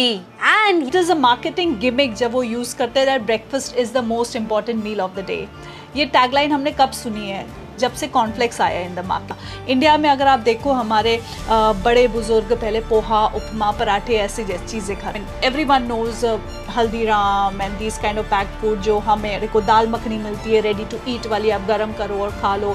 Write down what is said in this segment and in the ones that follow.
And it is a marketing gimmick जब वो use करते हैं that breakfast is the most important meal of the day ये tagline हमने कब सुनी है? जब से कॉन्फ्लेक्स आया इन द मार्केट इंडिया में अगर आप देखो हमारे बड़े बुज़ुर्ग पहले पोहा, उपमा, पराठे ऐसी चीज़ें खाते everyone knows Haldiram and this kind of packed food जो हमें को दाल मखनी मिलती है रेडी टू ईट वाली आप गर्म करो और खा लो।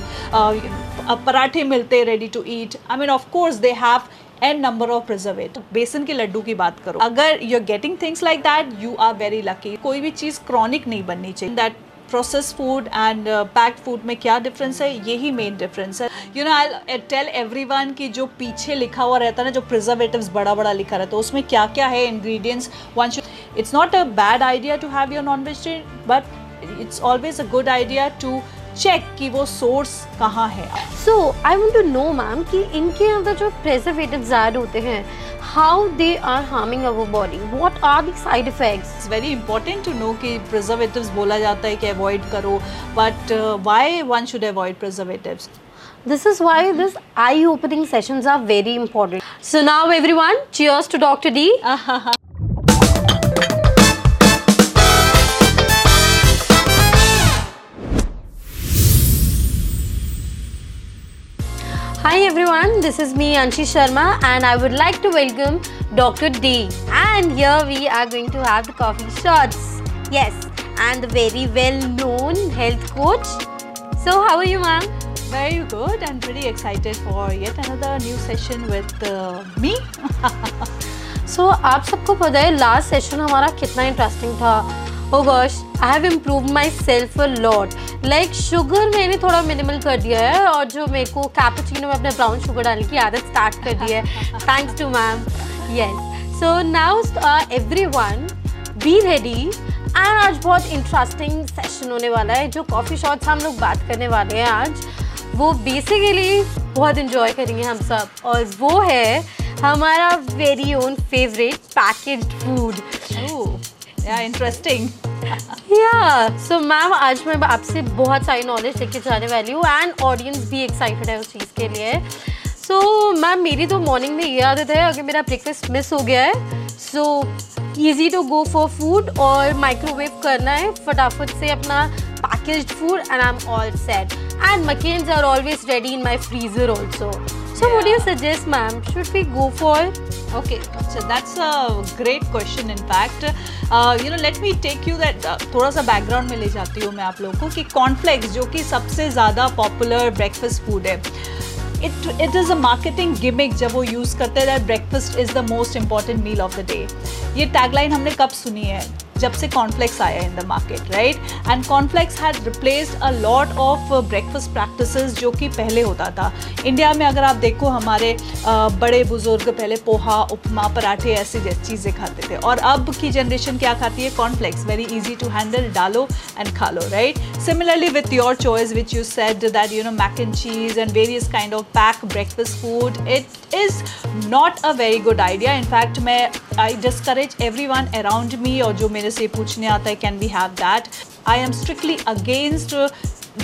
पराठे मिलते ready to eat I mean of course they have n number of preservative बेसन के लड्डू की बात करो। अगर you are getting things like that you are very lucky कोई भी चीज़ क्रॉनिक नहीं बननी चाहिए। That process food and packed food में क्या डिफरेंस है? यही मेन डिफरेंस है। You know I tell everyone की जो पीछे लिखा हुआ रहता है ना, जो प्रिजर्वेटिव्स बड़ा बड़ा लिखा रहता है उसमें क्या क्या है ingredients one should it's not a bad idea to have your non vegetarian but it's always a good idea to check कि वो सोर्स कहाँ है so I want to know ma'am कि इनके अंदर जो प्रेजर्वेटिव्स ऐड होते हैं how they are harming our body what are the side effects it's very important to know कि preservatives बोला जाता है कि avoid करो uh, why one should avoid preservatives this is why this eye opening sessions are very important so now everyone cheers to dr d everyone, this is me Anshi Sharma and I would like to welcome Dr. D. And here we are going to have the coffee shots. Yes, and the very well-known health coach. So how are you ma'am? Very good and pretty excited for yet another new session with uh, me. so आप सबको पता है last session हमारा कितना interesting था gosh I have improve my self a lot like sugar मैंने थोड़ा minimal कर दिया है और जो मेरे को कैपेचिनो में अपने ब्राउन शुगर डालने की आदत स्टार्ट कर दी है. Thanks to ma'am yes so now everyone be ready and आज बहुत इंटरेस्टिंग सेशन होने वाला है, जो कॉफ़ी शॉट्स हम लोग बात करने वाले हैं आज. वो बेसिकली बहुत इन्जॉय करेंगे हम सब. और वो है हमारा very own favourite package food या इंटरेस्टिंग या सो मैम आज मैं आपसे बहुत सारी नॉलेज लेके जाने वाली हूँ एंड ऑडियंस भी एक्साइटेड है उस चीज़ के लिए। सो so, मैम मेरी तो मॉर्निंग में ये आदत है अगर मेरा ब्रेकफास्ट मिस हो गया है so easy to go for food और माइक्रोवेव करना है फटाफट से अपना food and I am all set and McCain's are always ready in my freezer also So yeah. what do you suggest, ma'am? Should we go for? Okay, so that's a great question. In fact, uh, you know, let me take you that uh, थोड़ा सा background में ले जाती हूँ मैं आप लोगों को कि कॉर्नफ्लेक्स जो कि सबसे ज़्यादा पॉपुलर ब्रेकफास्ट फ़ूड है it it is a marketing gimmick जब वो यूज़ करते हैं that breakfast is the most important meal of the day ये टैगलाइन हमने कब सुनी है जब से कॉर्नफ्लेक्स आया in the market right and cornflakes had replaced a lot of breakfast practices जो कि पहले होता था। इंडिया में अगर आप देखो हमारे uh, बड़े बुज़ुर्ग पहले पोहा उपमा पराठे ऐसी चीज़ें खाते थे। और अब की जनरेशन क्या खाती है? Cornflakes very easy to handle डालो एंड खा लो right similarly with your choice which you said that you know mac and cheese and various kind of pack breakfast food it is not a very good idea in fact मैं I discourage everyone around me और जो मेरे से पूछने आता है can we have that I am strictly against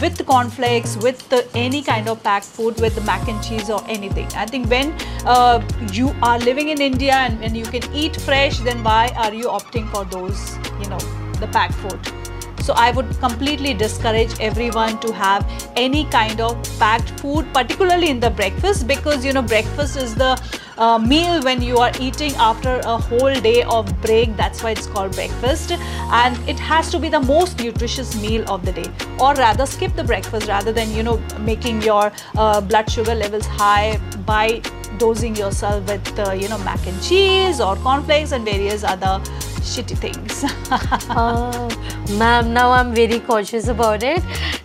with cornflakes, with the, any kind of packed food, with the mac and cheese or anything. I think when uh, you are living in India and, and you can eat fresh, then why are you opting for those, you know, the packed food? So I would completely discourage everyone to have any kind of packed food, particularly in the breakfast, because you know breakfast is the uh, meal when you are eating after a whole day of break. That's why it's called breakfast. And it has to be the most nutritious meal of the day or rather skip the breakfast rather than you know making your uh, blood sugar levels high by dosing yourself with uh, you know mac and cheese or cornflakes and various other shitty things. uh, ma'am, now I'm very cautious about it.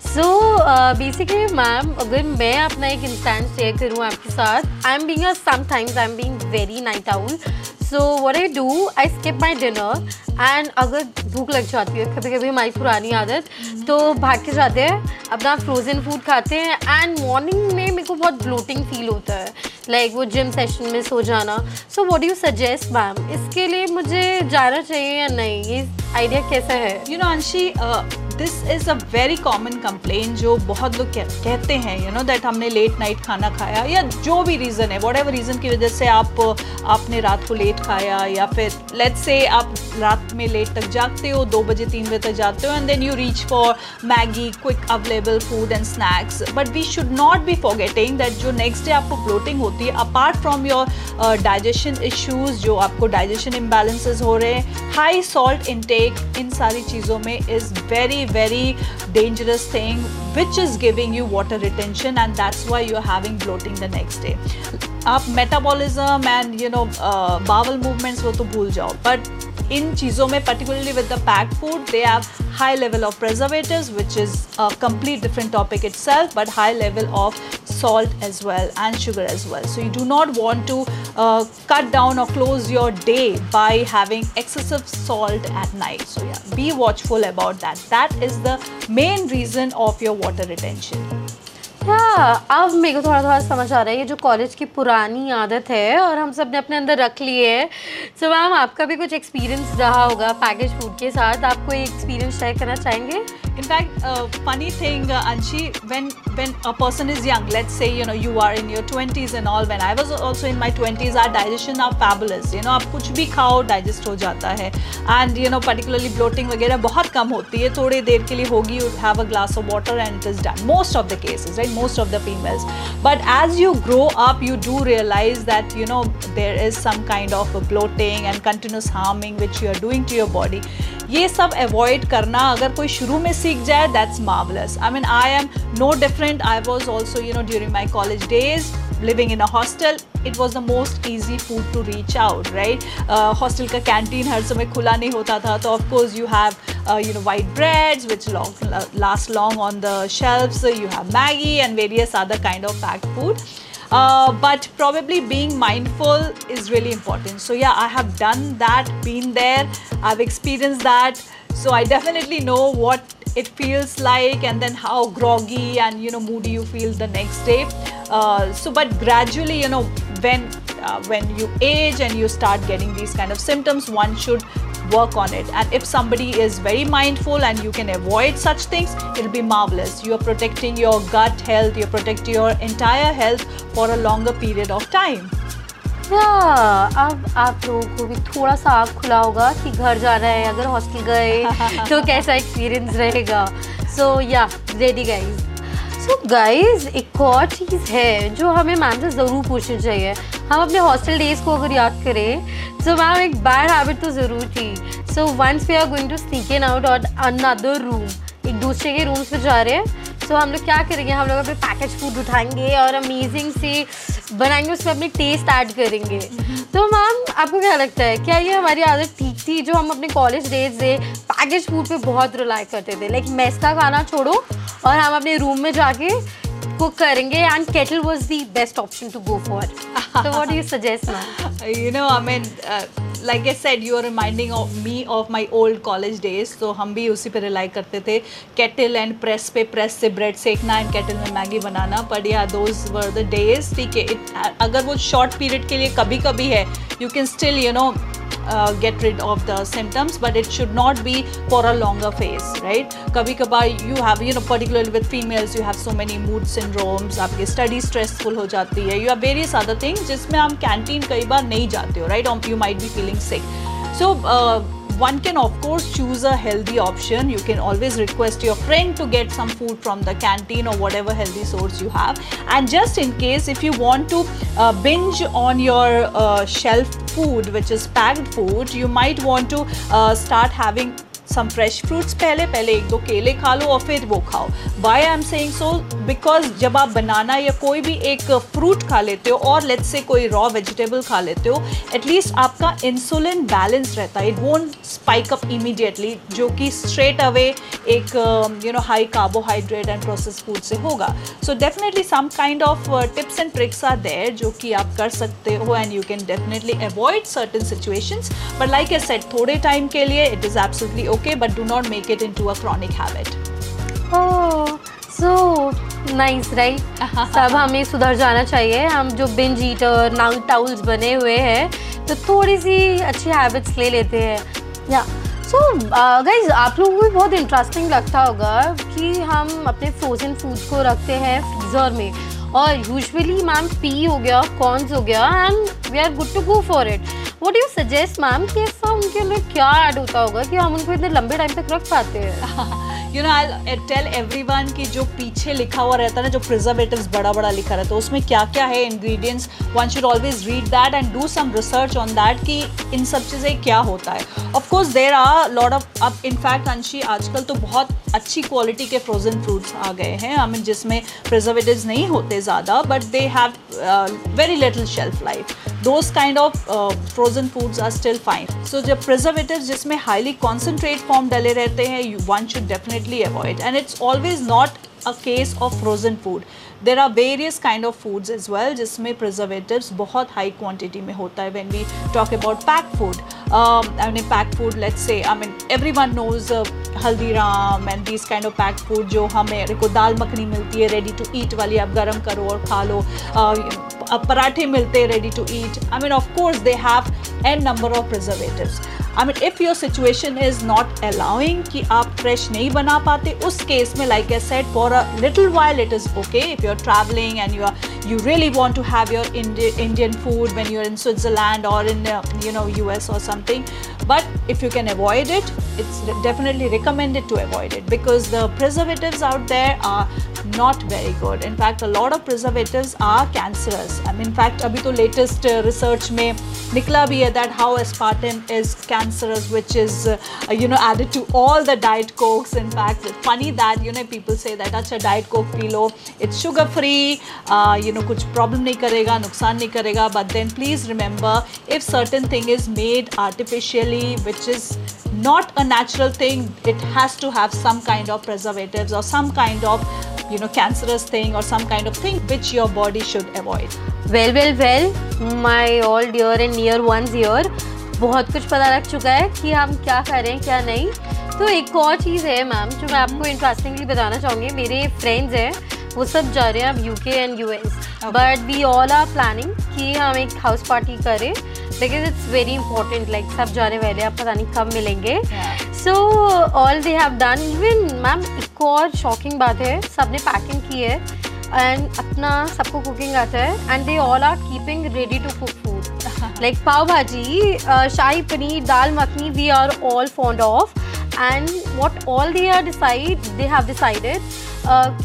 So basically ma'am अगर मैं अपना एक instant share करूँ आपके साथ I am being sometimes I am being very night owl so what I do I skip my dinner and अगर भूख लग जाती है कभी कभी हमारी पुरानी आदत तो भाग के जाते हैं अपना फ्रोज़न फ़ूड खाते हैं एंड मॉर्निंग में मेरे को बहुत ब्लोटिंग फील होता है लाइक like वो जिम सेशन में सो जाना। So what you suggest ma'am इसके लिए मुझे जाना चाहिए या नहीं? ये आइडिया कैसा है? You know Anshi this is a very common complain जो बहुत लोग कह, कहते हैं यू नो दैट हमने लेट नाइट खाना खाया या जो भी रीज़न है वॉट एवर रीज़न की वजह से आप आपने रात को लेट खाया या फिर लेट्स से आप रात में लेट तक जागते हो दो बजे तीन बजे तक जाते हो and then you reach for Maggi quick available food and snacks but we should not be forgetting that जो नेक्स्ट डे आपको ब्लोटिंग होती होती है। Apart from your digestion issues जो आपको डाइजेशन इम्बेलेंसेज हो रहे हैं हाई सॉल्ट इनटेक इन सारी चीज़ों में is very very dangerous thing which is giving you water retention and that's why you having bloating the next day आप metabolism and you know bowel movements वो तो भूल जाओ बट इन चीज़ों में particularly with the packed food they have high level of preservatives which is a complete different topic itself but high level of salt as well and sugar as well so you do not want to uh, cut down or close your day by having excessive salt at night so yeah be watchful about that that is the main reason of your water retention हाँ अब मेरे को थोड़ा थोड़ा समझ आ रहा है, ये जो कॉलेज की पुरानी आदत है और हम सबने अपने अंदर रख ली है। सो मैम आपका भी कुछ एक्सपीरियंस रहा होगा पैकेज फ़ूड के साथ। आप कोई एक्सपीरियंस शेयर करना चाहेंगे? In fact, uh, funny thing, uh, Anshi, when when a person is young, let's say you know you are in your 20s and all. When I was also in my 20s, our digestion are fabulous. You know, आप कुछ भी खाओ digest हो जाता है. And you know, particularly bloating वगैरह बहुत कम होती है. थोड़ी देर के लिए होगी, you have a glass of water and it is done. Most of the cases, right? Most of the females. But as you grow up, you do realize that you know there is some kind of bloating and continuous harming which you are doing to your body. ये सब avoid करना अगर कोई शुरू में सीख जाए that's marvellous I mean I am no different I was also you know during my college days living in a hostel it was the most easy food to reach out right uh, hostel का canteen हर समय खुला नहीं होता था तो of course you have uh, you know white breads which long, last long on the shelves you have Maggie and various other kind of packed food uh, but probably being mindful is really important so yeah i have done that been there i've experienced that so i definitely know what it feels like and then how groggy and you know moody you feel the next day. Uh, so but gradually you know when uh, when you age and you start getting these kind of symptoms one should work on it. And if somebody is very mindful and you can avoid such things it'll be marvelous. You are protecting your gut health you're protecting your entire health for a longer period of time yeah, अब आप लोगों को भी थोड़ा सा आग खुला होगा कि घर जाना है अगर हॉस्टल गए तो कैसा एक्सपीरियंस रहेगा? So yeah ready guys so guys एक और चीज़ है जो हमें मैम से ज़रूर पूछनी चाहिए। हम अपने हॉस्टल डेज़ को अगर याद करें तो मैम एक बैड हैबिट तो ज़रूर थी। So once we are going to sneak in out और अनदर रूम एक दूसरे के रूम्स पे जा रहे हैं सो so, हम लोग क्या करेंगे? हम लोग अपने पैकेज फ़ूड उठाएँगे और अमेजिंग से बनाएँगे उसमें अपनी टेस्ट ऐड करेंगे। तो मैम आपको क्या लगता है क्या ये हमारी आदत ठीक थी जो हम अपने कॉलेज डेज़ से पैकेज फ़ूड पे बहुत रिलाई करते थे? लाइक मेस का खाना छोड़ो और हम अपने रूम में जाके कुक करेंगे and kettle was the best option to go for so what you suggest ma'am you know I mean uh, I said you are reminding of me of my old college days तो हम भी उसी पर rely करते थे। Kettle and press पे press से bread सेकना एंड कैटल में मैगी बनाना बट या दोज वर द डेज़ ठीक है। अगर वो शॉर्ट पीरियड के लिए कभी कभी है you can still you know get rid of the symptoms but it should not be for a longer phase right kabhi kabhi you have you know particularly with females you have so many mood syndromes आपकी study stressful हो जाती है you have various other things जिसमें हम canteen कई बार नहीं जाते हो right you might be feeling sick so uh, one can of course choose a healthy option. You can always request your friend to get some food from the canteen or whatever healthy source you have. And just in case if you want to uh, binge on your uh, shelf food which is packed food you might want to uh, start having some fresh fruits पहले पहले एक दो केले खा लो और फिर वो खाओ। By I am saying so because जब आप बनाना या कोई भी एक फ्रूट खा लेते हो और लेट्स से कोई रॉ वेजिटेबल खा लेते हो एटलीस्ट आपका इंसुलिन बैलेंस रहता है। It won't spike up immediately जो कि स्ट्रेट अवे एक you know high carbohydrate and process food से होगा। So definitely some kind of tips and tricks are there जो कि आप कर सकते हो and you can definitely avoid certain situations but like I said थोड़े टाइम के लिए it is absolutely okay but do not make it into a chronic habit. Oh so nice right सब हमें सुधर जाना चाहिए। हम जो बिंज ईटर नाउट टाउल्स बने हुए हैं तो थोड़ी सी अच्छी हैबिट्स ले लेते हैं। या सो गाइज़ आप लोगों को भी बहुत इंटरेस्टिंग लगता होगा कि हम अपने फ्रोजन फूड्स को रखते हैं फ्रीज़र में। और यूजुअली मैम पी हो गया कॉर्न्स हो गया and we are good to go for it what you suggest ma'am कि ऐसा उनके लिए क्या ऐड होता होगा कि हम उनको इतने लंबे टाइम तक रख पाते हैं? You know I tell everyone कि जो पीछे लिखा हुआ रहता है ना, जो प्रिजर्वेटिव्स बड़ा बड़ा लिखा रहता है, उसमें क्या क्या है ingredients one should always read that and do some research on that कि इन सब चीज़ें क्या होता है। Of course there are lot of अब इनफैक्ट अंशी, आजकल तो बहुत अच्छी क्वालिटी के फ्रोजन फ्रूट्स आ गए हैं। आई मीन जिसमें प्रिजर्वेटिव्स नहीं होते ज़्यादा but they have very little shelf life those kind of uh, frozen foods are still fine so the preservatives जिसमें highly concentrate form डले रहते हैं one should definitely avoid and it's always not a case of frozen food there are various kind of foods is well जिसमें preservative बहुत high quantity में होता है when we talk about pack food I mean pack food let say I mean everyone knows Haldiram and this kind of pack food जो हमें को दाल मखनी मिलती है रेडी टू ईट वाली आप गर्म करो और खा लो। uh, पराठे मिलते हैं ready to eat I mean of course they have and number of preservative I mean if your situation is not allowing कि आप फ्रेश नहीं बना पाते उस केस में like a set for a little while it is okay if you are travelling and you are you really want to have your Indi Indian food when you're in Switzerland or in uh, you know US or something but if you can avoid it it's definitely recommended to avoid it because the preservatives out there are not very good. In fact a lot of preservatives are cancerous. I mean in fact abhi to latest uh, research mein nikla bhi hai that how aspartame is cancerous which is uh, you know added to all the diet cokes. In fact it's funny that you know people say that acha diet coke lo it's sugar free uh, you know kuch problem nahi karega nuksan nahi karega but then please remember if certain thing is made artificially which is not a natural thing it has to have some kind of preservatives or some kind of you know cancerous thing or some kind of thing which your body should avoid. Well well well my all dear and near ones here बहुत कुछ पता लग चुका है कि हम क्या करें क्या नहीं। तो एक और चीज़ है मैम जो मैं आपको इंटरेस्टिंगली बताना चाहूँगी। मेरे फ्रेंड्स हैं वो सब जा रहे हैं अब UK and US but we all are planning कि हम एक हाउस पार्टी करें because it's very important like सब जाने वाले आप पता नहीं कब मिलेंगे। So all they have done even ma'am एक और शॉकिंग बात है सबने पैकिंग की है एंड अपना सबको कुकिंग आता है and they all are keeping ready to cook food like pav bhaji shahi paneer dal makhani we are all fond of and what all they are decide they have decided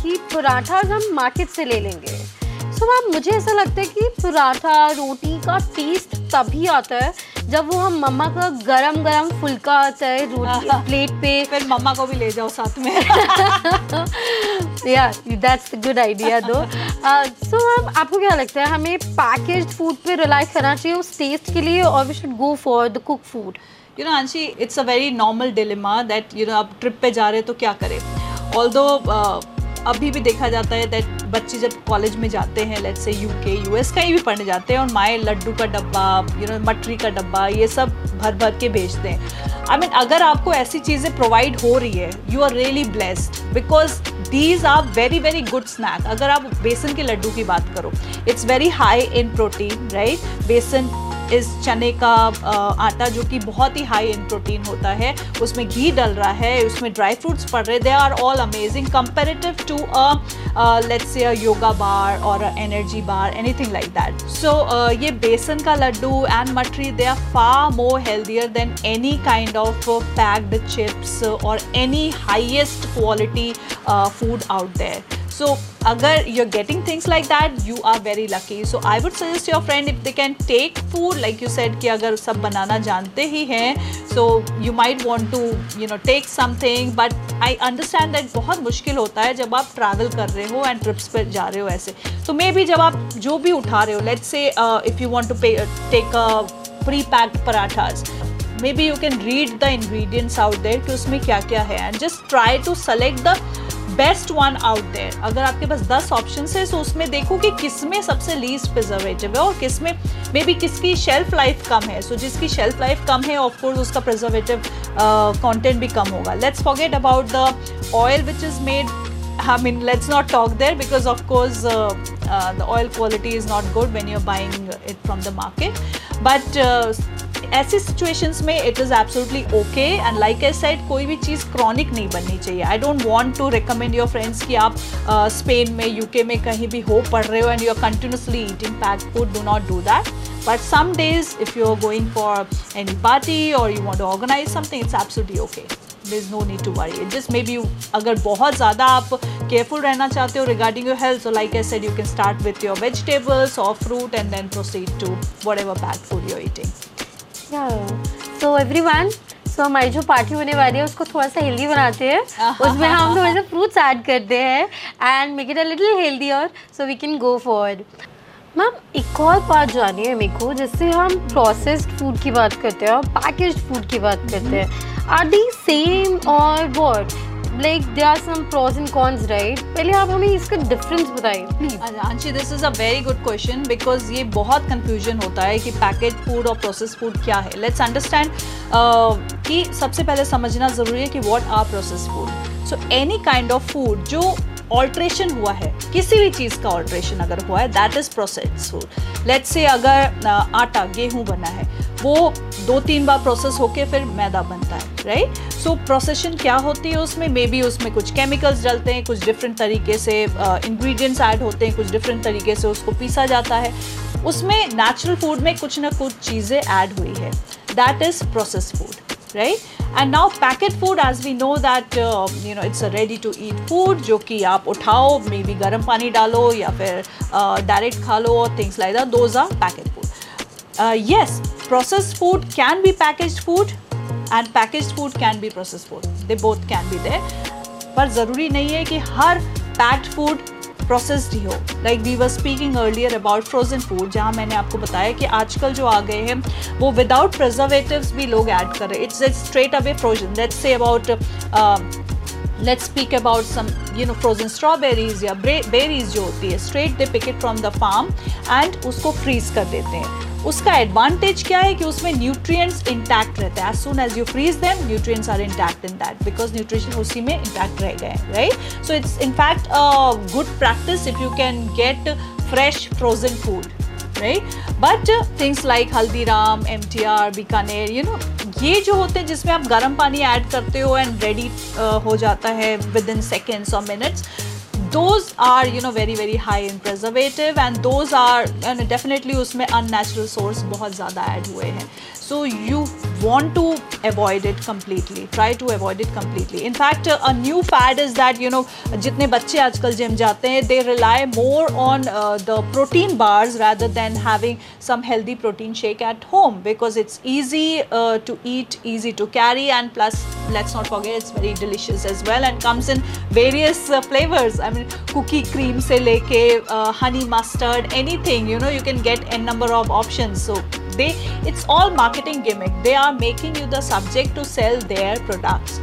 कि पराठा हम market से ले लेंगे। सो so, ma'am मुझे ऐसा लगता है कि पराठा रोटी का टेस्ट तभी आता है जब वो हम मम्मा का गरम गरम फुल्का आता है रोटी प्लेट पे। फिर मम्मा को भी ले जाओ साथ में। Yeah that's good idea though so ma'am आपको क्या लगता है हमें पैकेज फ़ूड पे रिलाई करना चाहिए उस टेस्ट के लिए और we should go for the cook food you know Anshi it's a very normal dilemma that you know आप ट्रिप पे जा रहे हैं तो क्या करें? ऑल दो अभी भी देखा जाता है दैट बच्चे जब कॉलेज में जाते हैं लेट्स से यूके यूएस कहीं भी पढ़ने जाते हैं और माए लड्डू का डब्बा यू नो मटरी का डब्बा ये सब भर भर के भेजते हैं। आई I मीन mean, अगर आपको ऐसी चीज़ें प्रोवाइड हो रही है you are really blessed because these are very very good snack अगर आप बेसन के लड्डू की बात करो it's very high in protein right besan is चने का आटा जो कि बहुत ही हाई इन प्रोटीन होता है, उसमें घी डल रहा है, उसमें ड्राई फ्रूट्स पड़ रहे they are all amazing comparative to a let's say yoga bar और energy bar anything like that so ये बेसन का laddu and mathri they are far more healthier than any kind of packed chips और any highest quality food out there so अगर you are getting things like that you are very lucky so I would suggest your friend if they can take food like you said कि अगर सब बनाना जानते ही हैं so you might want to you know take something but I understand that बहुत मुश्किल होता है जब आप ट्रैवल कर रहे हो एंड ट्रिप्स पर जा रहे हो ऐसे। तो मे बी जब आप जो भी उठा रहे हो let say if you want to take a pre packed parathas maybe you can read the ingredients out there कि उसमें क्या क्या है. And just try to select the best one out there अगर आपके पास दस ऑप्शन है तो उसमें देखो कि किसमें सबसे लीस्ट प्रिजर्वेटिव है और किसमें मे बी किसकी शेल्फ लाइफ कम है। सो so, जिसकी शेल्फ लाइफ कम है ऑफकोर्स उसका प्रिजर्वेटिव कॉन्टेंट uh, भी कम होगा। Let's forget about the oil which is made I mean, let's not talk there because, of course, uh, uh, the oil quality is not good when you're buying it from the market. But uh, ऐसी situations में it is absolutely okay and like I said कोई भी चीज़ chronic नहीं बननी चाहिए. I don't want to recommend your friends की आप स्पेन uh, में यूके में कहीं भी हो पढ़ रहे हो and you are continuously eating pack food do not do that but some days if you are going for any party और you want organise something it's absolutely okay there is no need to worry just maybe अगर बहुत ज़्यादा आप careful रहना चाहते हो regarding your health और like I said you can start with your vegetables और fruit and then proceed to what ever pack food your eating so everyone so हमारी जो पार्टी होने वाली है उसको थोड़ा सा हेल्दी बनाते हैं। उसमें हम थोड़े से फ्रूट्स ऐड करते हैं and make it a little healthy और so we can go for ma'am एक और बात जानी है मेरे को जैसे हम प्रोसेस्ड फ़ूड की बात करते हैं और पैकेज फ़ूड की बात करते हैं। आर दी सेम और what like they are some pros and cons right पहले आप हमें इसका डिफरेंस बताइए Anshi this is a very good question because ये बहुत कंफ्यूजन होता है कि पैकेज फ़ूड और प्रोसेस फ़ूड क्या है। लेट्स अंडरस्टैंड कि सबसे पहले समझना ज़रूरी है कि what are process food so any kind of food जो ऑल्ट्रेशन हुआ है, किसी भी चीज़ का ऑल्ट्रेशन अगर हुआ है that is process let's say अगर आटा गेहूँ बना है, वो दो तीन बार प्रोसेस होके फिर मैदा बनता है राइट सो प्रोसेशन क्या होती है उसमें? मे बी उसमें कुछ केमिकल्स डलते हैं, कुछ डिफरेंट तरीके से इंग्रेडिएंट्स ऐड होते हैं, कुछ डिफरेंट तरीके से उसको पीसा जाता है। उसमें नेचुरल फ़ूड में कुछ ना कुछ चीज़ें ऐड हुई है। That is process food right and now packet food as we know that you know it's a ready to eat food जो कि आप उठाओ मे बी गर्म पानी डालो या फिर डायरेक्ट uh, खा लो things like that those are packet food yes process food can be package food and package food can be process food they both can be there पर ज़रूरी नहीं है कि हर पैक्ड फ़ूड प्रोसेस्ड ही हो like we were speaking earlier about frozen food जहाँ मैंने आपको बताया कि आजकल जो आ गए हैं, वो विदाउट प्रिजर्वेटिव्स भी लोग ऐड कर रहे हैं. It's straight away frozen let's say about let's speak about some you know frozen strawberries या बेरीज जो होती है straight they pick it from the farm and उसको फ्रीज कर देते हैं। उसका एडवांटेज क्या है कि उसमें न्यूट्रिएंट्स इंटैक्ट रहते हैं। As soon as you freeze them nutrients are intact in that because nutrition उसी में इंटैक्ट रह गए right so it's in fact good practice if you can get fresh frozen food right but things like Haldiram M T R Bikaner you know ये जो होते हैं जिसमें आप गर्म पानी ऐड करते हो एंड रेडी हो जाता है विद इन सेकेंड्स और minutes those are you know very very high in preservative and those are definitely उसमें अन नेचुरल सोर्स बहुत ज़्यादा ऐड हुए हैं। so you want to avoid it completely try to avoid it completely in fact a new fad is that you know जितने बच्चे आजकल gym जाते हैं they rely more on uh, the protein bars rather than having some healthy protein shake at home because it's easy uh, to eat easy to carry and plus let's not forget it's very delicious as well and comes in various uh, flavors i mean cookie cream se leke uh, honey mustard anything you know you can get a number of options so they, it's all marketing gimmick. They are making you the subject to sell their products.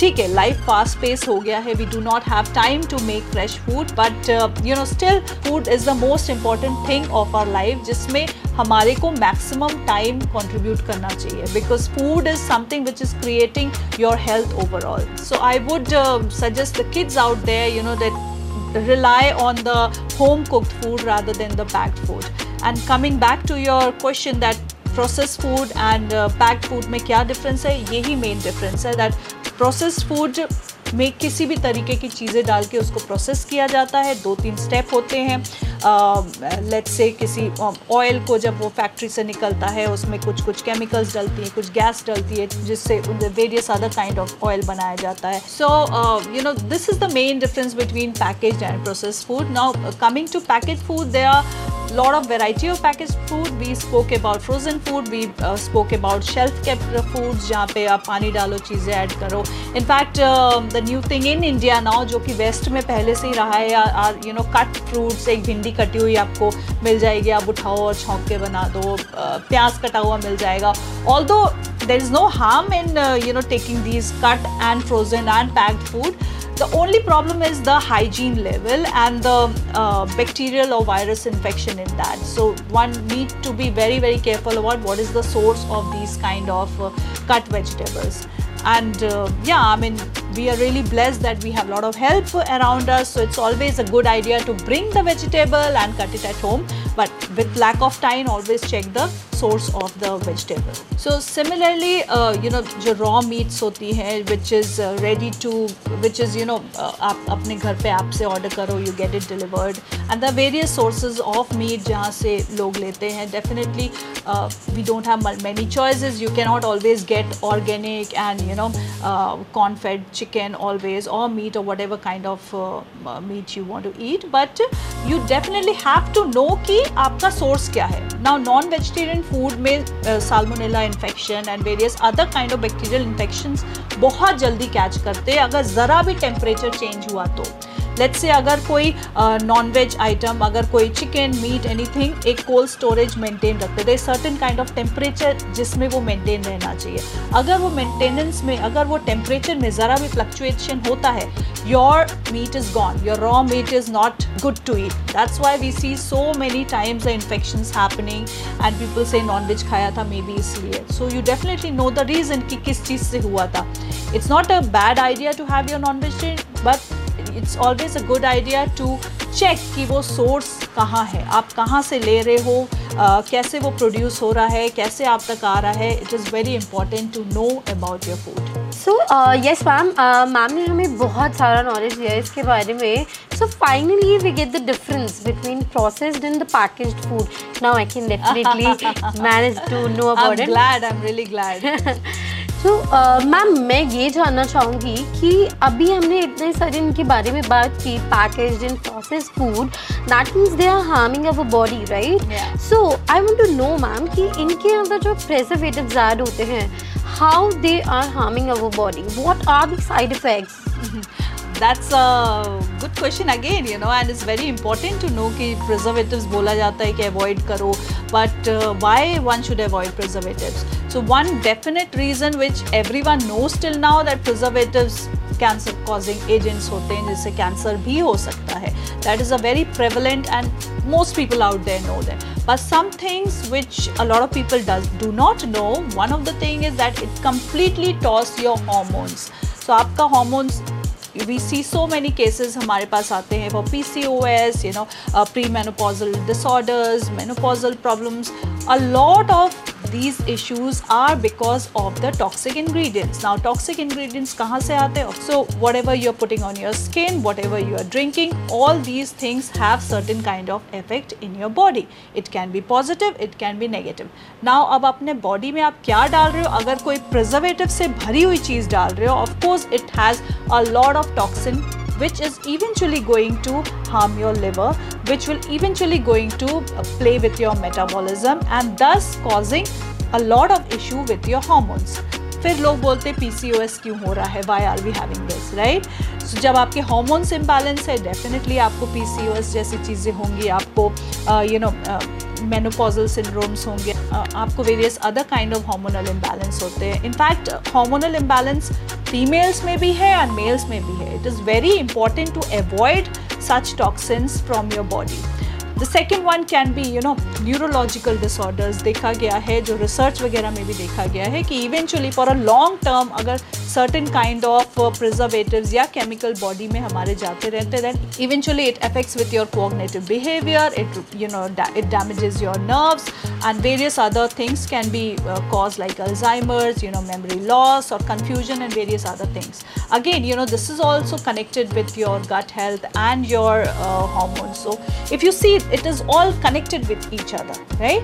ठीक है life fast pace हो गया है. We do not have time to make fresh food but you know still food is the most important thing of our life जिसमें हमारे को maximum time contribute करना चाहिए. Because food is something which is creating your health overall so I would suggest the kids out there you know that rely on the home cooked food rather than the packed food. And coming back to your question that process food and uh, food में क्या difference है यही main difference है that process food में किसी भी तरीके की चीज़ें डाल के उसको प्रोसेस किया जाता है। दो तीन स्टेप होते हैं। लेट्स uh, से किसी ऑयल uh, को जब वो फैक्ट्री से निकलता है उसमें कुछ कुछ केमिकल्स डलती हैं कुछ गैस डलती है जिससे various other kind of oil बनाया जाता है। So you know this is the main difference between package and process food now coming to package food they are lot of variety of packaged food we spoke about frozen food we uh, spoke about shelf kept foods जहाँ पे आप पानी डालो चीज़ें add करो in fact the new thing in India now जो कि waste में पहले से ही रहा है या यू नो कट फ्रूट्स एक भिंडी कटी हुई आपको मिल जाएगी आप उठाओ और छौंक के बना दो प्याज कटा हुआ मिल जाएगा ऑल दो is no harm in uh, you know taking these cut and frozen and packed food the only problem is the hygiene level and the uh, bacterial or virus infection in that. So one need to be very very careful about what is the source of these kind of uh, cut vegetables. And uh, yeah i mean we are really blessed that we have a lot of help around us so it's always a good idea to bring the vegetable and cut it at home but with lack of time always check the source of the vegetable so similarly uh, you know जो raw meats होती हैं which is uh, ready to which is you know uh, आप अपने घर पे app से order करो you get it delivered and the various sources of meat जहाँ से लोग लेते हैं definitely uh, we don't have many choices you cannot always get organic and you know uh, corn fed chicken always or meat or whatever kind of uh, meat you want to eat but you definitely have to know कि आपका source क्या है now non vegetarian food में salmonella infection and various other kind of bacterial infections बहुत जल्दी catch करते हैं अगर ज़रा भी temperature change हुआ तो लेट्स से अगर कोई नॉन वेज आइटम अगर कोई चिकन मीट एनीथिंग एक कोल्ड स्टोरेज मेंटेन रखते थे सर्टन काइंड ऑफ़ टेम्परेचर जिसमें वो मेंटेन रहना चाहिए। अगर वो मेंटेनेंस में, अगर वो टेम्परेचर में ज़रा भी फ्लक्चुएशन होता है your meat is gone your raw meat is not good to eat that's why we see so many times infection happening and people say non veg खाया था मे बी इसलिए। So you definitely know the reason कि किस चीज़ से हुआ था। It's not a bad idea to have your non vegetarian but it's always a good idea to check कि वो सोर्स कहाँ है। आप कहाँ से ले रहे हो? uh, कैसे वो प्रोड्यूस हो रहा है? कैसे आप तक आ रहा है? It is very important to know about your food so yes ma'am ma'am ने हमें बहुत सारा नॉलेज दिया इसके बारे में। So finally we get the difference between processed and the packaged food now I can definitely manage to know about it glad I am really glad तो ma'am मैं ये जानना चाहूँगी कि अभी हमने इतने सारे इनके बारे में बात की package in process food that means they are harming our body right so I want to know ma'am कि इनके अंदर जो प्रेजर्वेटिव ऐड होते हैं how they are harming our body what are the side effects that's a good question again you know and it's very important to know कि preservatives बोला जाता है कि avoid करो but uh, why one should avoid preservatives so one definite reason which everyone knows till now that preservatives cancer causing agents होते हैं जिससे cancer भी हो सकता है that is a very prevalent and most people out there know that but some things which a lot of people does do not know one of the thing is that it completely toss your so आपका hormones we see so many cases हमारे पास आते हैं for as you know premenopausal disorders menopausal problems a lot of these issues are because of the toxic ingredients. Now, toxic ingredients kahan se aate hain? So, whatever you're putting on your skin, whatever you are drinking, all these things have certain kind of effect in your body. It can be positive, it can be negative. Now, अब अपने body में आप क्या डाल रहे हो अगर कोई preservative से भरी हुई चीज़ डाल रहे हो of course it has a lot of toxin which is eventually going to harm your liver which will eventually going to uh, play with your metabolism and thus causing a lot of issue with your hormones फिर लोग बोलते P C O S क्यों हो रहा है? Why are we having this right so जब आपके hormones imbalance है डेफिनेटली आपको पी सी ओ एस जैसी चीज़ें होंगी आपको यू नो मेनोपॉजल सिंड्रोम्स होंगे uh, आपको various other kind of hormonal imbalance होते हैं। इनफैक्ट हार्मोनल इम्बैलेंस फीमेल्स में भी है एंड मेल्स में भी है। It is very important to avoid such toxins from your body the second one can be you know neurological disorders देखा गया है जो रिसर्च वगैरह में भी देखा गया है कि eventually for a long term अगर सर्टन काइंड ऑफ़ प्रिजर्वेटिव्स या केमिकल बॉडी में हमारे जाते रहते then eventually it affects with your cognitive behaviour it you know it damages your nerves and various other things can be uh, caused like Alzheimer's, you know, memory loss or confusion and various other things. Again, you know, this is also connected with your gut health and your uh, hormones. So if you see, it is all connected with each other, right?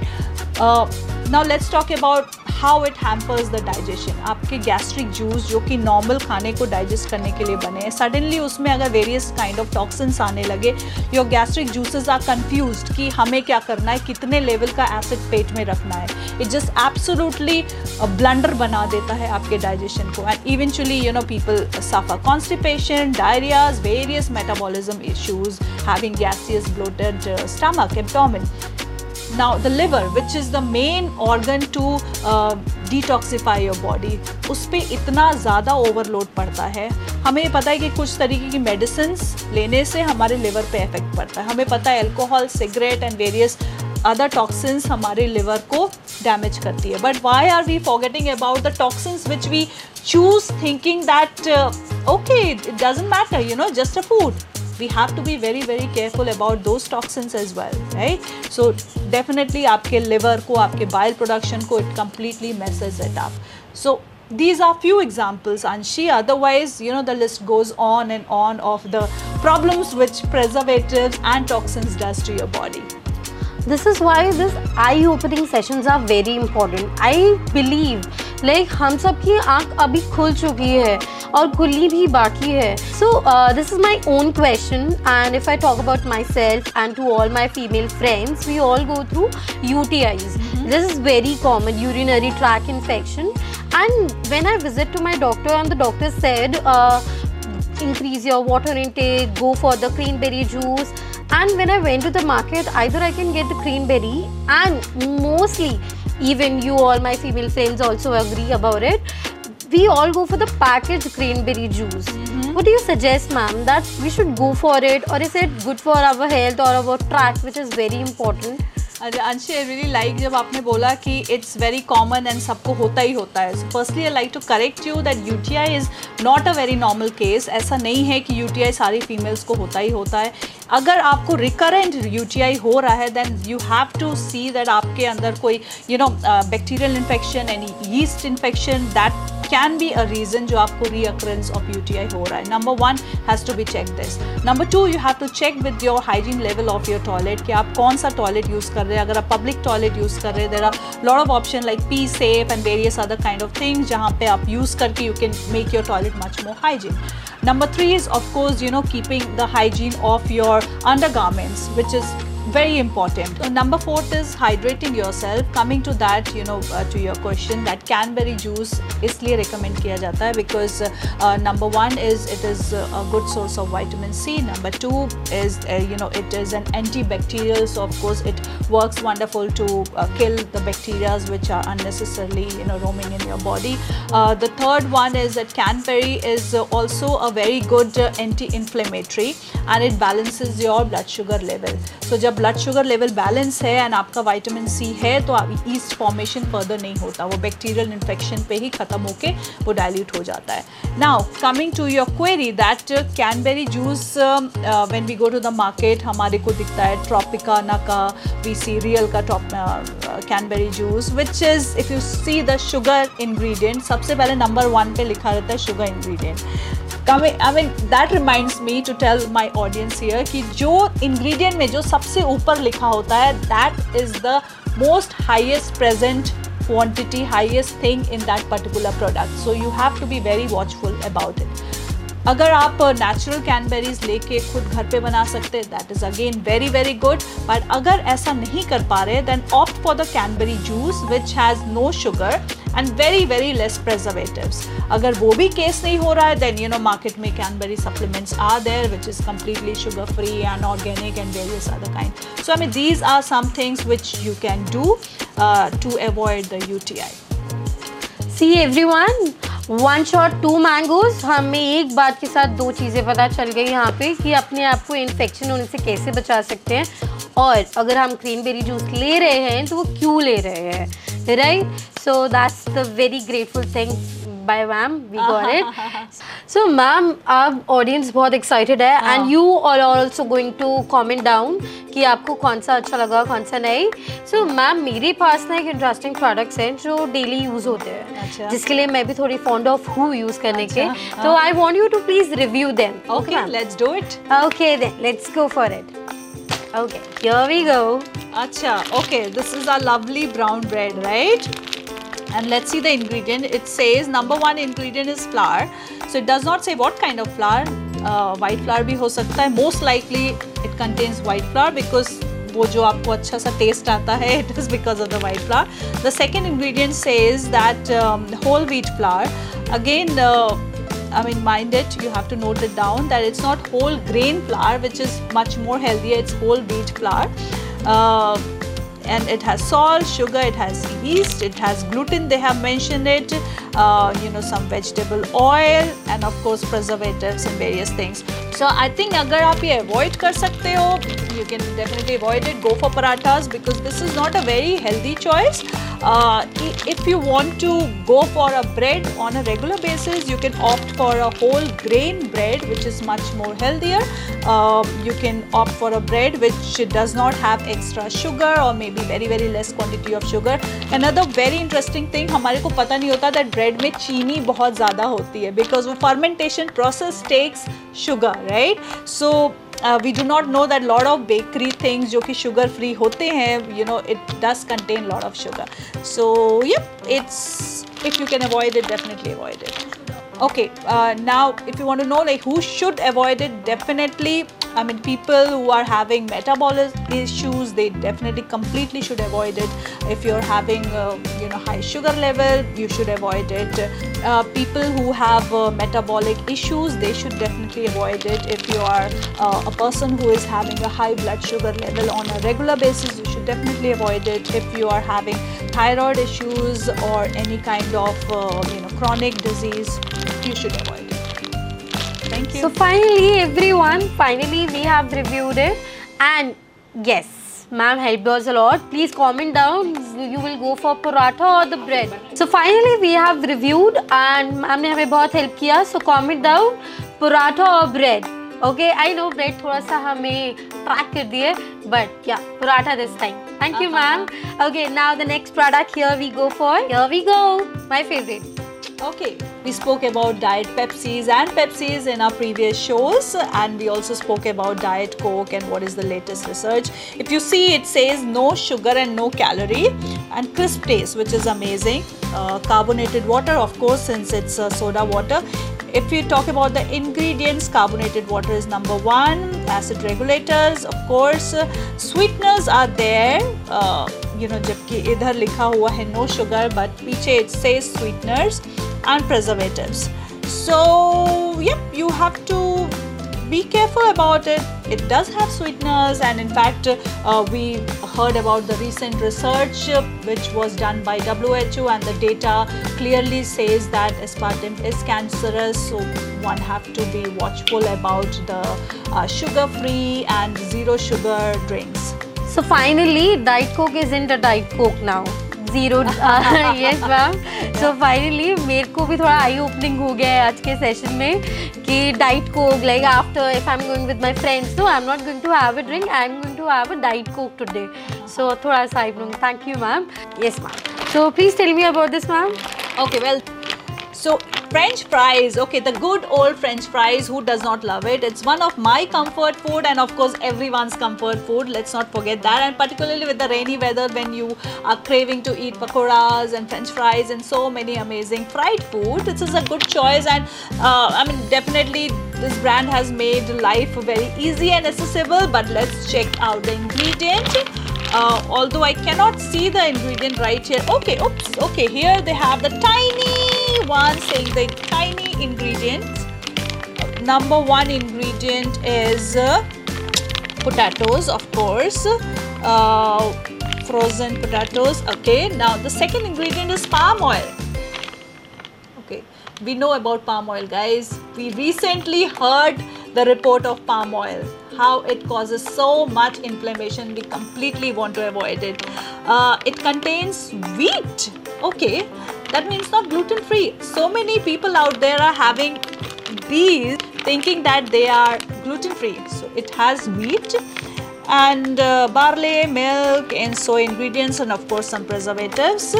Uh, now let's talk about how it hampers the digestion आपके gastric juice जो कि normal खाने को digest करने के लिए बने हैं सडनली उसमें अगर वेरियस काइंड ऑफ़ टॉक्सिन्स आने लगे your gastric juices are confused कि हमें क्या करना है, कितने लेवल का एसिड पेट में रखना है। इट जस्ट एब्सोल्युटली ब्लंडर बना देता है आपके डाइजेशन को। And eventually you know people suffer constipation diarrhoeas various metabolism issues having gaseous bloated stomach abdomen the liver which is the main organ to uh, detoxify your body उस पर इतना ज़्यादा overload पड़ता है। हमें पता है कि कुछ तरीके की मेडिसिन लेने से हमारे लिवर पे इफ़ेक्ट पड़ता है। हमें पता है alcohol cigarette and various other toxins हमारे लिवर को डैमेज करती है। But why are we forgetting about the toxins which we choose thinking that okay it doesn't matter you know just a food we have to be very very careful about those toxins as well right so definitely आपके liver को आपके bile production को it completely messes it up so these are few examples Anshi otherwise you know the list goes on and on of the problems which preservatives and toxins does to your body this is why this eye opening sessions are very important i believe like हम सब की आँख अभी खुल चुकी है और खुली भी बाकी है so this is my own question and if I talk about myself and to all my female friends we all go through U T Is this is very common urinary tract infection and when I visit to my doctor and the doctor said uh, increase your water intake, go for the cranberry juice and when I went to the market either I can get the cranberry and mostly even you all my female friends also agree about it we all go for the packaged cranberry juice. Mm -hmm. What do you suggest, ma'am, that we should go for it, or is it good for our health or our track, which is very important? अंशी I really like जब आपने बोला कि it's very common and सबको होता ही होता है। So firstly I like to correct you that U T I is not a very normal case ऐसा नहीं है कि यू टी आई सारी फीमेल्स को होता ही होता है। अगर आपको रिकरेंट यू टी आई हो रहा है then you have to see that आपके अंदर कोई you know bacterial infection any yeast infection that can be a reason जो आपको रीअक्रेंस ऑफ़ यू हो रहा है. Number one has to be check this number two you have to check with your hygiene level of your toilet कि आप कौन सा toilet use कर रहे हैं. अगर आप पब्लिक टॉयलेट यूज़ कर रहे हैं there are lot of option like Pee Safe and various other kind of things जहाँ पे आप यूज़ करके you can make your toilet much more hygiene Number three is, of course, you know, keeping the hygiene of your undergarments, which is very important. So number fourth is hydrating yourself. Coming to that, you know, uh, to your question, that cranberry juice इसलिए recommend किया जाता है because uh, number one is it is a good source of vitamin C. Number two is uh, you know it is an antibacterial, so of course it works wonderful to uh, kill the bacteria which are unnecessarily you know roaming in your body. Uh, the third one is that cranberry is also a very good uh, anti-inflammatory and it balances your blood sugar level. So जब blood sugar level balance है and आपका vitamin C है तो yeast formation further नहीं होता। वो bacterial infection पे ही ख़त्म होके वो डाइल्यूट हो जाता है। Now coming to your query that cranberry juice when we go to the market हमारे को दिखता है ट्रॉपिकाना का वी सी रियल का top cranberry juice which is if you see the sugar ingredient सबसे पहले नंबर वन पे लिखा रहता है sugar ingredient I mean that remind me to tell my audience here कि जो इन्ग्रीडियंट में जो सबसे ऊपर लिखा होता है that is the most highest present quantity highest thing in that particular product so you have to be very watchful about it अगर आप नेचुरल कैनबेरीज लेके खुद घर पे बना सकते that is again very very good but अगर ऐसा नहीं कर पा रहे then opt for the cranberry juice which has no sugar and very very less preservatives अगर वो भी केस नहीं हो रहा है देन यू नो मार्केट में cranberry supplements are there which is completely sugar free and organic and various other kind so I mean these are some things which you can do to avoid the U T I see every one one shot two mangoes हमें एक बात के साथ दो चीज़ें पता चल गई यहाँ पे कि अपने आप को इन्फेक्शन होने से कैसे बचा सकते हैं। और अगर हम क्रीनबेरी जूस ले रहे हैं तो वो क्यों ले रहे हैं right so that's the very grateful thing bye ma'am we got it so ma'am आप ऑडियंस बहुत एक्साइटेड है and you are also going to comment down कि आपको कौन सा अच्छा लगा कौन सा नहीं। सो so, मैम मेरे पास ना एक इंटरेस्टिंग प्रोडक्ट्स हैं जो डेली यूज़ होते हैं अच्छा. जिसके लिए मैं भी थोड़ी फॉन्ड ऑफ़ हूँ यूज़ करने अच्छा, के तो I want you to please review them okay let's do it okay then let's go for it Okay, here we go. Acha, okay, this is our lovely brown bread, right? and let's see the ingredient it says number one ingredient is flour so it does not say what kind of flour uh, white flour bhi ho sakta hai most likely it contains white flour because वो जो आपको अच्छा सा taste आता है it is because of the white flour the second ingredient says that whole wheat flour again I mean, mind it, you have to note it down that it's not whole grain flour, which is much more healthier, it's whole wheat flour. Uh, and it has salt, sugar, it has yeast, it has gluten, they have mentioned it. uh, you know some vegetable oil and of course preservatives and various things so i think agar aap ye avoid kar sakte ho you can definitely avoid it go for parathas because this is not a very healthy choice uh, if you want to go for a bread on a regular basis, you can opt for a whole grain bread which is much more healthier. Uh, you can opt for a bread which does not have extra sugar or maybe very very less quantity of sugar. Another very interesting thing हमारे को पता नहीं होता that bread में चीनी बहुत ज़्यादा होती है because वो fermentation process takes sugar right. So uh, we do not know that lot of bakery things जो कि sugar free होते हैं you know it does contain lot of sugar so yep it's if you can avoid it definitely avoid it okay uh, now if you want to know like who should avoid it definitely I mean, people who are having metabolic issues, they definitely completely should avoid it. If you're having, uh, you know, high sugar level, you should avoid it. Uh, people who have uh, metabolic issues, they should definitely avoid it. If you are uh, a person who is having a high blood sugar level on a regular basis, you should definitely avoid it. If you are having thyroid issues or any kind of, uh, you know, chronic disease, you should avoid it. Thank you. So finally everyone, finally we have reviewed it and yes, ma'am helped us a lot. Please comment down you will go for paratha or the bread. So finally we have reviewed and ma'am ने हमें बहुत help किया. So comment down paratha or bread. Okay, I know bread थोड़ा सा हमें track कर दिए but yeah, paratha this time. Thank you ma'am. Okay, now the next product here we go for. Here we go. My favorite. Okay, we spoke about Diet Pepsis and Pepsis in our previous shows and we also spoke about Diet Coke and what is the latest research. If you see it says no sugar and no calorie and crisp taste which is amazing. Uh, carbonated water of course since it's uh, soda water. If you talk about the ingredients, carbonated water is number one, acid regulators, of course, sweeteners are there. Uh, you know, जबकि इधर लिखा हुआ है no sugar, but पीछे it says sweeteners and preservatives. So, yep, you have to be careful about it. It does have sweeteners, and in fact, uh, we heard about the recent research which was done by WHO, and the data clearly says that aspartame is cancerous. So, one have to be watchful about the uh, sugar-free and zero sugar drinks. So finally, Diet Coke is in the Diet Coke now. Zero yes ma'am so finally मेरे को भी थोड़ा आई opening हो गया है आज के session में कि Diet Coke like after if I am going with my friends no I am not going to have a drink I am going to have a Diet Coke today so थोड़ा सा I thank you ma'am yes ma'am so please tell me about this ma'am okay well So French fries, okay, the good old French fries, who does not love it? It's one of my comfort food and of course everyone's comfort food. Let's not forget that and particularly with the rainy weather when you are craving to eat pakoras and French fries and so many amazing fried food. This is a good choice and uh, I mean definitely this brand has made life very easy and accessible but let's check out the ingredient. Uh, although I cannot see the ingredient right here. Okay, oops, okay, here they have the tiny one saying the tiny ingredients. Number one ingredient is uh, potatoes, of course. Uh, frozen potatoes. Okay. Now the second ingredient is palm oil. Okay. We know about palm oil, guys. We recently heard the report of palm oil how it causes so much inflammation we completely want to avoid it uh, it contains wheat okay that means not gluten free. So many people out there are having these thinking that they are gluten free. So it has wheat and uh, barley, milk and soy ingredients and of course some preservatives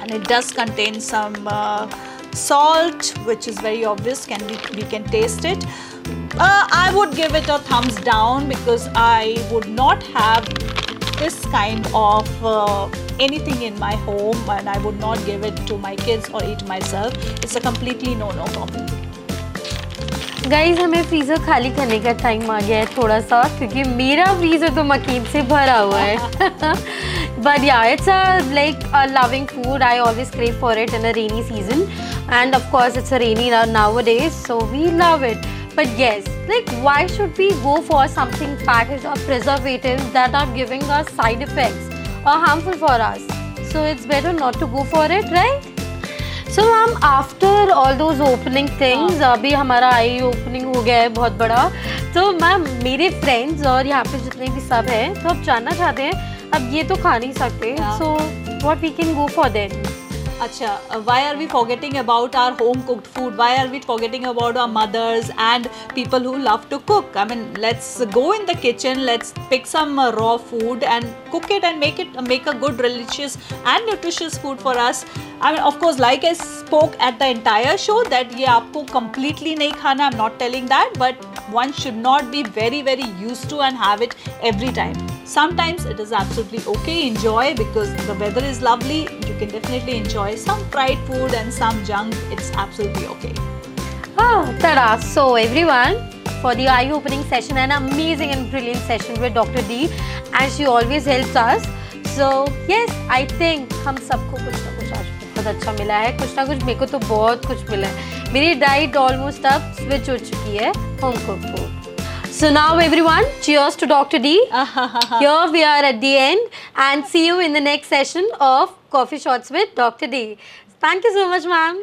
and it does contain some uh, salt which is very obvious can be we can taste it uh, I would give it a thumbs down because I would not have this kind of uh, anything in my home and I would not give it to my kids or eat myself. It's a completely no-no for me. Guys हमें freezer खाली करने का time आ गया है थोड़ा सा क्योंकि मेरा फ्रीज़र तो मकीन से भरा हुआ है बट या it's a like a loving food I always crave for it in a rainy season and of course it's a rainy nowadays so we love it But yes, like why should we go for something packaged or preservatives that are giving us side effects or harmful for us? So it's better not to go for it, right? So ma'am after all those opening things अभी हमारा आई opening हो गया है बहुत बड़ा तो ma'am मेरे friends और यहाँ पे जितने भी सब हैं तो अब जानना चाहते हैं अब ये तो खा नहीं सकते so what we can go for that Acha, uh, why are we forgetting about our home cooked food? Why are we forgetting about our mothers and people who love to cook? I mean, let's go in the kitchen, let's pick some uh, raw food and cook it and make it make a good, delicious and nutritious food for us. I mean, of course, like I spoke at the entire show that ये आपको completely नहीं खाना. I'm not telling that, but one should not be very very used to and have it every time. Sometimes it is absolutely okay. Enjoy because the weather is lovely. You can definitely enjoy some fried food and some junk. It's absolutely okay. Ah, tada. So everyone, for the eye-opening session, an amazing and brilliant session with Dr. D, and she always helps us. So yes, I think हम सबको कुछ ना कुछ आज बहुत अच्छा मिला है कुछ ना कुछ मेरे को तो बहुत कुछ मिला है मेरी डाइट ऑलमोस्ट अब स्विच हो चुकी है home cook food So now everyone, cheers to Dr. D. Here we are at the end and see you in the next session of Coffee Shots with Dr. D. Thank you so much, ma'am.